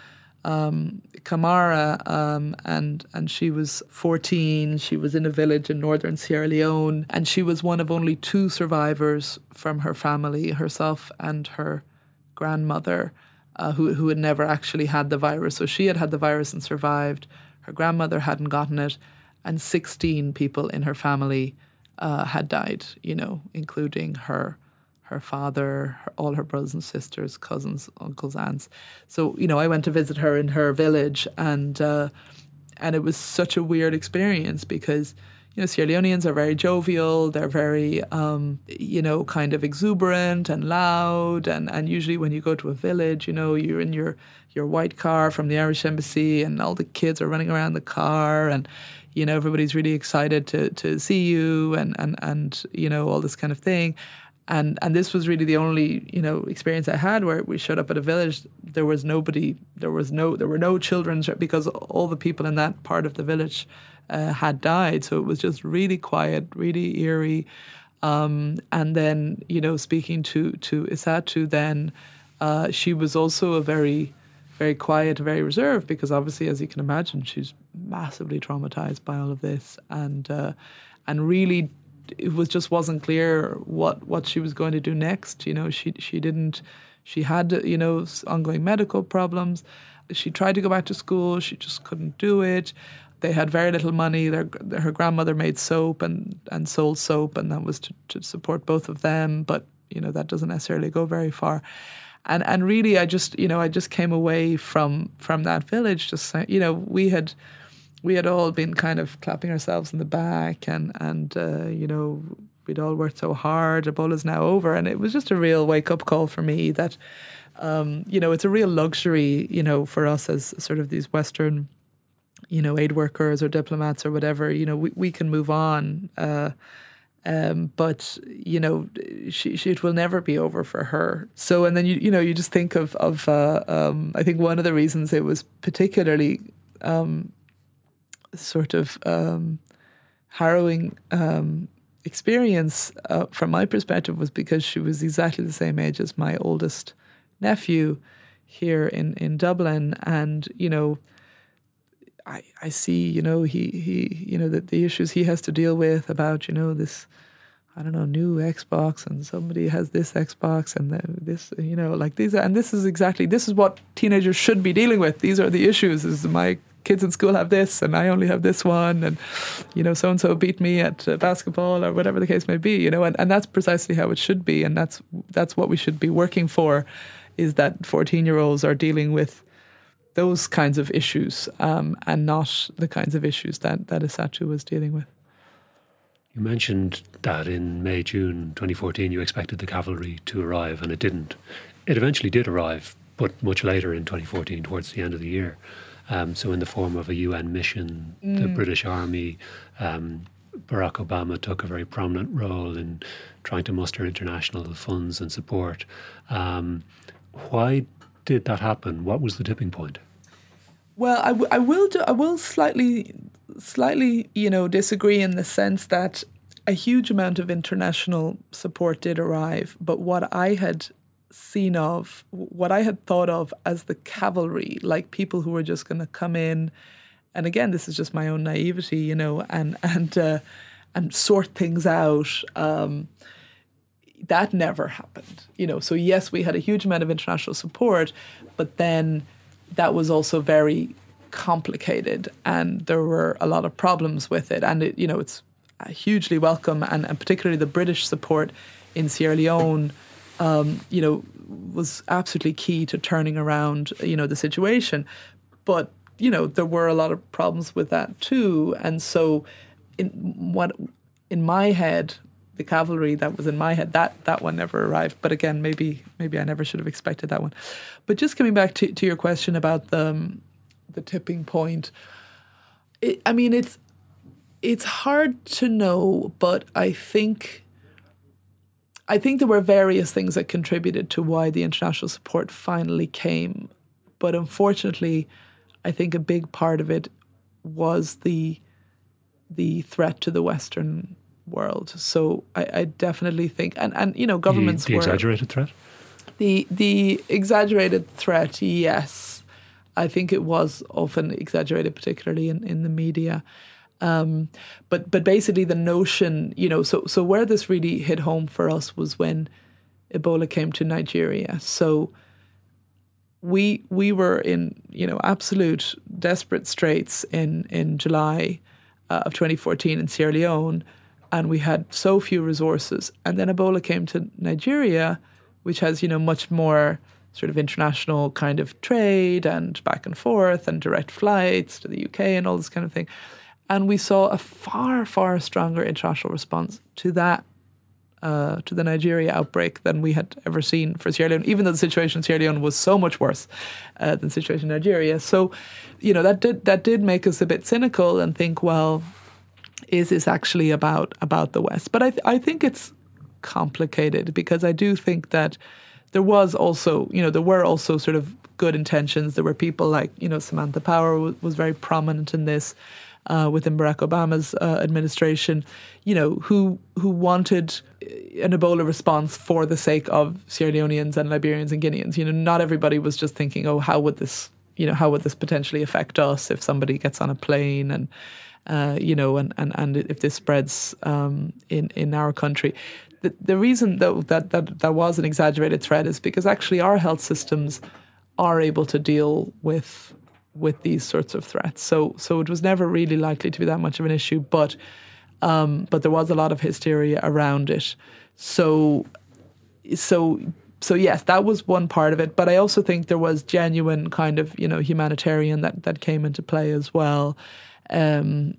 um, Kamara, um, and and she was 14. She was in a village in northern Sierra Leone, and she was one of only two survivors from her family, herself and her grandmother uh, who, who had never actually had the virus. So she had had the virus and survived. Her grandmother hadn't gotten it. And 16 people in her family uh, had died, you know, including her her father, her, all her brothers and sisters, cousins, uncles, aunts. So you know, I went to visit her in her village, and uh, and it was such a weird experience because you know Sierra Leoneans are very jovial. They're very um, you know kind of exuberant and loud, and and usually when you go to a village, you know, you're in your your white car from the Irish embassy, and all the kids are running around the car, and you know everybody's really excited to to see you, and and and you know all this kind of thing and and this was really the only you know experience I had where we showed up at a village. There was nobody. There was no. There were no children because all the people in that part of the village uh, had died. So it was just really quiet, really eerie. Um, and then you know speaking to to Isatu, then uh, she was also a very very quiet, very reserved because obviously, as you can imagine, she's massively traumatized by all of this and uh, and really it was just wasn't clear what what she was going to do next. You know, she she didn't. She had you know ongoing medical problems. She tried to go back to school. She just couldn't do it. They had very little money. Their her grandmother made soap and and sold soap, and that was to, to support both of them. But you know that doesn't necessarily go very far and and really I just you know I just came away from from that village just you know we had we had all been kind of clapping ourselves in the back and and uh, you know we'd all worked so hard. Ebola's now over. And it was just a real wake up call for me that um, you know it's a real luxury you know for us as sort of these western you know aid workers or diplomats or whatever. You know we, we can move on uh, um, but you know, she, she, it will never be over for her. So, and then you you know you just think of of uh, um, I think one of the reasons it was particularly um, sort of um, harrowing um, experience uh, from my perspective was because she was exactly the same age as my oldest nephew here in, in Dublin. And, you know, I, I see, you know, he, he you know, the, the issues he has to deal with about, you know, this I don't know, new Xbox and somebody has this Xbox and this, you know, like these, are, and this is exactly, this is what teenagers should be dealing with. These are the issues. Is my kids in school have this and I only have this one and you know so and so beat me at uh, basketball or whatever the case may be you know and, and that's precisely how it should be and that's that's what we should be working for is that 14 year olds are dealing with those kinds of issues um, and not the kinds of issues that that Isatu was dealing with. You mentioned that in May June 2014 you expected the cavalry to arrive and it didn't. It eventually did arrive but much later in 2014 towards the end of the year um, so, in the form of a UN mission, mm. the British Army, um, Barack Obama took a very prominent role in trying to muster international funds and support. Um, why did that happen? What was the tipping point? Well, I, w- I will do, I will slightly slightly you know disagree in the sense that a huge amount of international support did arrive, but what I had seen of what I had thought of as the cavalry, like people who were just going to come in, and again, this is just my own naivety, you know, and [laughs] and uh, and sort things out. Um, that never happened, you know. So yes, we had a huge amount of international support, but then that was also very complicated, and there were a lot of problems with it. And it, you know, it's hugely welcome, and, and particularly the British support in Sierra Leone um, you know, was absolutely key to turning around, you know, the situation. But you know, there were a lot of problems with that too, and so in what in my head, the cavalry that was in my head that that one never arrived. But again, maybe maybe I never should have expected that one. But just coming back to, to your question about the um, the tipping point, it, I mean it's it's hard to know, but I think I think there were various things that contributed to why the international support finally came. But unfortunately, I think a big part of it was the the threat to the Western world. So I, I definitely think, and, and you know, governments the, the were exaggerated threat. The the exaggerated threat, yes, I think it was often exaggerated, particularly in, in the media. Um, but but basically the notion, you know, so so where this really hit home for us was when Ebola came to Nigeria. So we we were in you know absolute desperate straits in in July uh, of 2014 in Sierra Leone. and we had so few resources. And then Ebola came to Nigeria, which has, you know, much more sort of international kind of trade and back and forth and direct flights to the UK and all this kind of thing. And we saw a far, far stronger international response to that, uh, to the Nigeria outbreak than we had ever seen for Sierra Leone, even though the situation in Sierra Leone was so much worse uh, than the situation in Nigeria. So, you know, that did that did make us a bit cynical and think, well, is this actually about about the West? But I th- I think it's complicated because I do think that there was also, you know, there were also sort of good intentions. There were people like, you know, Samantha Power was very prominent in this uh, within Barack Obama's uh, administration, you know, who who wanted an Ebola response for the sake of Sierra Leoneans and Liberians and Guineans. You know, not everybody was just thinking, oh, how would this, you know, how would this potentially affect us if somebody gets on a plane and uh, you know, and, and, and if this spreads um, in in our country. The, the reason though that, that that was an exaggerated threat is because actually our health systems are able to deal with with these sorts of threats. So so it was never really likely to be that much of an issue, but um, but there was a lot of hysteria around it. So so so yes, that was one part of it. But I also think there was genuine kind of you know humanitarian that that came into play as well. Um,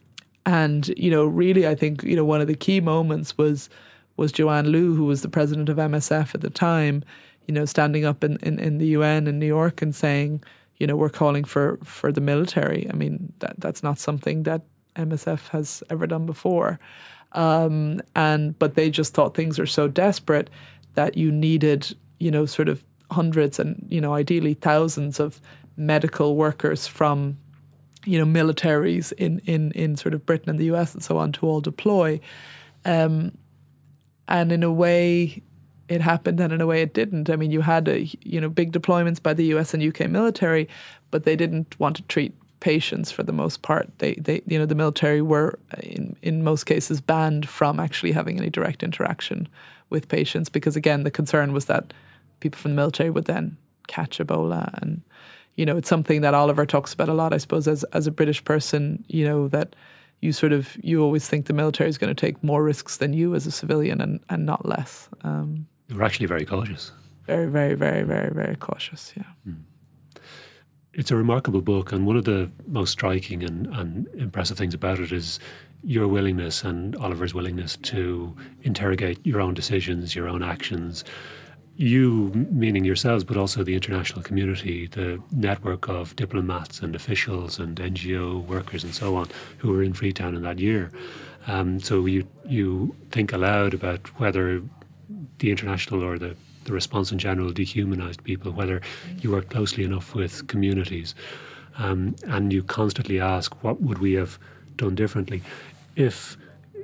and you know, really, I think you know one of the key moments was was Joanne Liu, who was the president of MSF at the time. You know, standing up in, in, in the UN in New York and saying, you know, we're calling for for the military. I mean, that that's not something that MSF has ever done before. Um, and but they just thought things are so desperate that you needed, you know, sort of hundreds and you know, ideally thousands of medical workers from you know, militaries in, in, in sort of Britain and the US and so on to all deploy. Um, and in a way, it happened, and in a way, it didn't. I mean, you had a, you know big deployments by the US and UK military, but they didn't want to treat patients for the most part. They, they, you know, the military were in in most cases banned from actually having any direct interaction with patients because, again, the concern was that people from the military would then catch Ebola and you know, it's something that Oliver talks about a lot, I suppose, as as a British person, you know, that you sort of you always think the military is going to take more risks than you as a civilian and, and not less. Um, We're actually very cautious. Very, very, very, very, very cautious, yeah. Mm. It's a remarkable book, and one of the most striking and, and impressive things about it is your willingness and Oliver's willingness to interrogate your own decisions, your own actions, you, meaning yourselves, but also the international community, the network of diplomats and officials and NGO workers and so on who were in Freetown in that year. Um, so you you think aloud about whether the international or the, the response in general dehumanized people, whether you work closely enough with communities, um, and you constantly ask, what would we have done differently if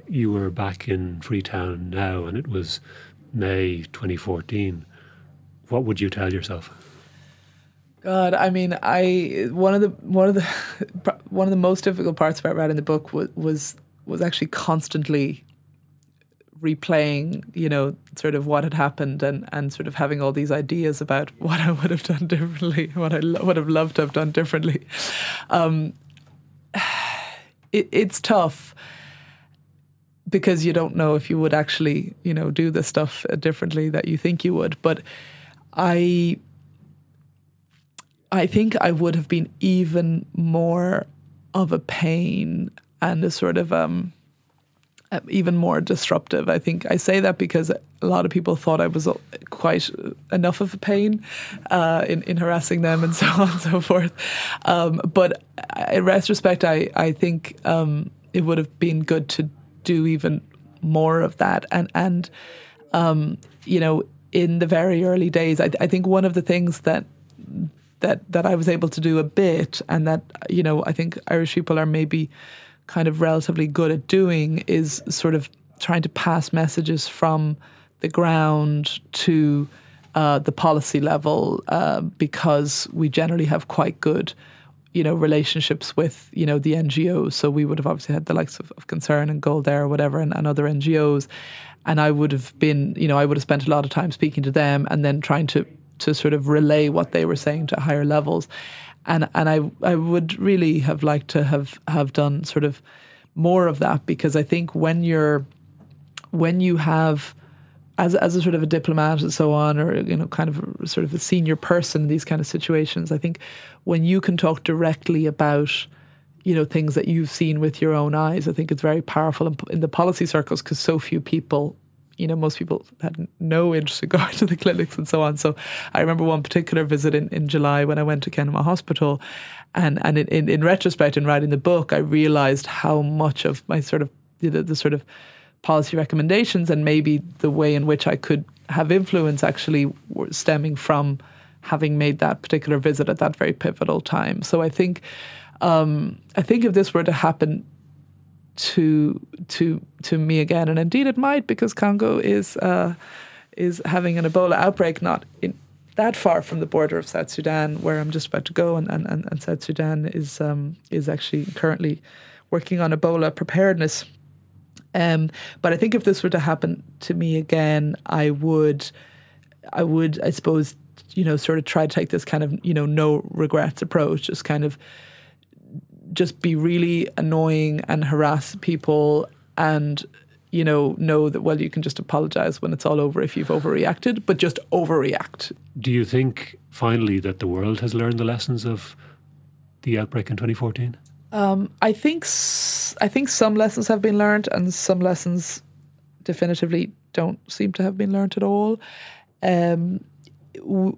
you were back in Freetown now and it was May 2014, what would you tell yourself? God, I mean, I one of the one of the [laughs] one of the most difficult parts about writing the book was was was actually constantly replaying, you know, sort of what had happened and and sort of having all these ideas about [laughs] what I would have done differently, what I lo- would have loved to have done differently. Um, [sighs] it, it's tough because you don't know if you would actually, you know, do the stuff differently that you think you would. But I, I think I would have been even more of a pain and a sort of um, even more disruptive. I think I say that because a lot of people thought I was quite enough of a pain uh, in in harassing them and [laughs] so on and so forth. Um, but in retrospect, I I think um, it would have been good to do even more of that. And and um, you know, in the very early days, I, I think one of the things that that that I was able to do a bit, and that you know, I think Irish people are maybe kind of relatively good at doing is sort of trying to pass messages from the ground to uh, the policy level uh, because we generally have quite good you know, relationships with, you know, the NGOs. So we would have obviously had the likes of, of Concern and GOAL there or whatever and, and other NGOs. And I would have been, you know, I would have spent a lot of time speaking to them and then trying to to sort of relay what they were saying to higher levels. And and I I would really have liked to have have done sort of more of that because I think when you're when you have as as a sort of a diplomat and so on, or you know, kind of sort of a senior person in these kind of situations, I think when you can talk directly about you know things that you've seen with your own eyes, I think it's very powerful in, in the policy circles because so few people. You know, most people had no interest in [laughs] going to the clinics and so on. So I remember one particular visit in, in July when I went to Kenema Hospital. And, and in, in, in retrospect, in writing the book, I realized how much of my sort of, the, the sort of policy recommendations and maybe the way in which I could have influence actually stemming from having made that particular visit at that very pivotal time. So I think um, I think if this were to happen to to to me again, and indeed it might, because Congo is uh, is having an Ebola outbreak not in that far from the border of South Sudan, where I'm just about to go, and and, and South Sudan is um, is actually currently working on Ebola preparedness. Um, but I think if this were to happen to me again, I would, I would, I suppose, you know, sort of try to take this kind of, you know, no regrets approach, just kind of, just be really annoying and harass people and you know know that well you can just apologize when it's all over if you've overreacted but just overreact do you think finally that the world has learned the lessons of the outbreak in 2014 um, I think s- I think some lessons have been learned, and some lessons definitively don't seem to have been learned at all. Um, w-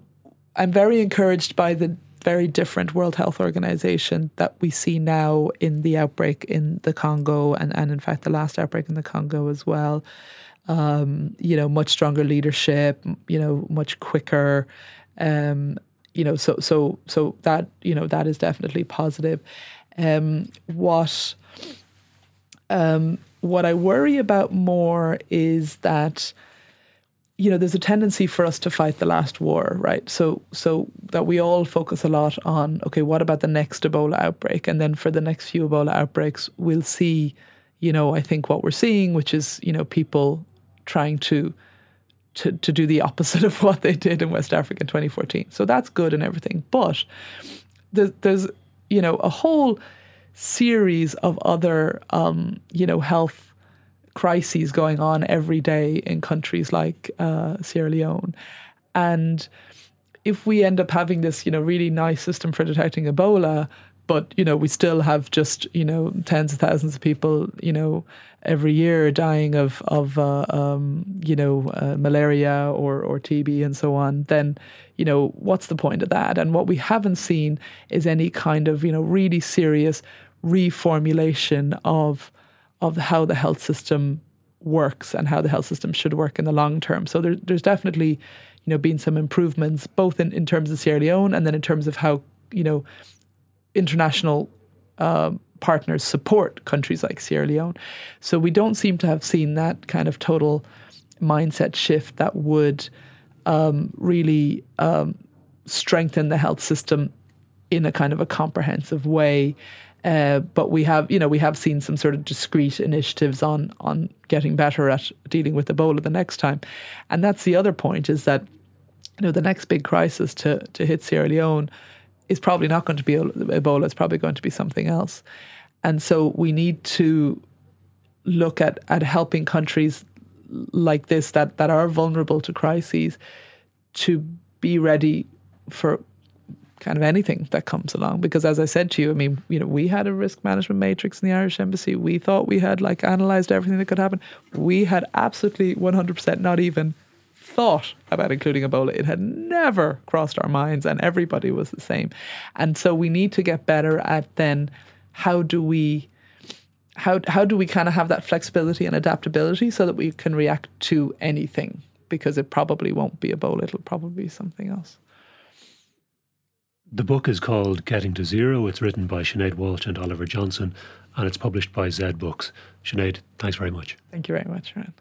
I'm very encouraged by the very different World Health Organization that we see now in the outbreak in the Congo, and, and in fact the last outbreak in the Congo as well. Um, you know, much stronger leadership. You know, much quicker. Um, you know, so so so that you know that is definitely positive. Um, what um, what I worry about more is that you know there's a tendency for us to fight the last war, right? So so that we all focus a lot on okay, what about the next Ebola outbreak, and then for the next few Ebola outbreaks, we'll see, you know, I think what we're seeing, which is you know people trying to to, to do the opposite [laughs] of what they did in West Africa in 2014. So that's good and everything. But there's, there's you know, a whole series of other, um, you know, health crises going on every day in countries like uh, Sierra Leone. And if we end up having this, you know, really nice system for detecting Ebola, but you know we still have just you know tens of thousands of people you know every year dying of of uh, um, you know uh, malaria or or TB and so on, then you know what's the point of that? And what we haven't seen is any kind of you know really serious reformulation of of how the health system works and how the health system should work in the long term. So there, there's definitely you know been some improvements both in, in terms of Sierra Leone and then in terms of how you know international uh, partners support countries like Sierra Leone. So we don't seem to have seen that kind of total mindset shift that would um, really um, strengthen the health system in a kind of a comprehensive way. Uh, but we have, you know, we have seen some sort of discrete initiatives on on getting better at dealing with Ebola the next time, and that's the other point is that, you know, the next big crisis to to hit Sierra Leone is probably not going to be Ebola. It's probably going to be something else. And so we need to look at, at helping countries like this that, that are vulnerable to crises to be ready for kind of anything that comes along. Because as I said to you, I mean, you know, we had a risk management matrix in the Irish Embassy. We thought we had like analysed everything that could happen. We had absolutely 100% not even thought about including Ebola. It had never crossed our minds, and everybody was the same. And so we need to get better at then how do we how how do we kind of have that flexibility and adaptability so that we can react to anything because it probably won't be Ebola, it'll probably be something else. The book is called Getting to Zero. It's written by Sinead Walsh and Oliver Johnson, and it's published by Zed Books. Sinead, thanks very much. Thank you very much, Ruadhan.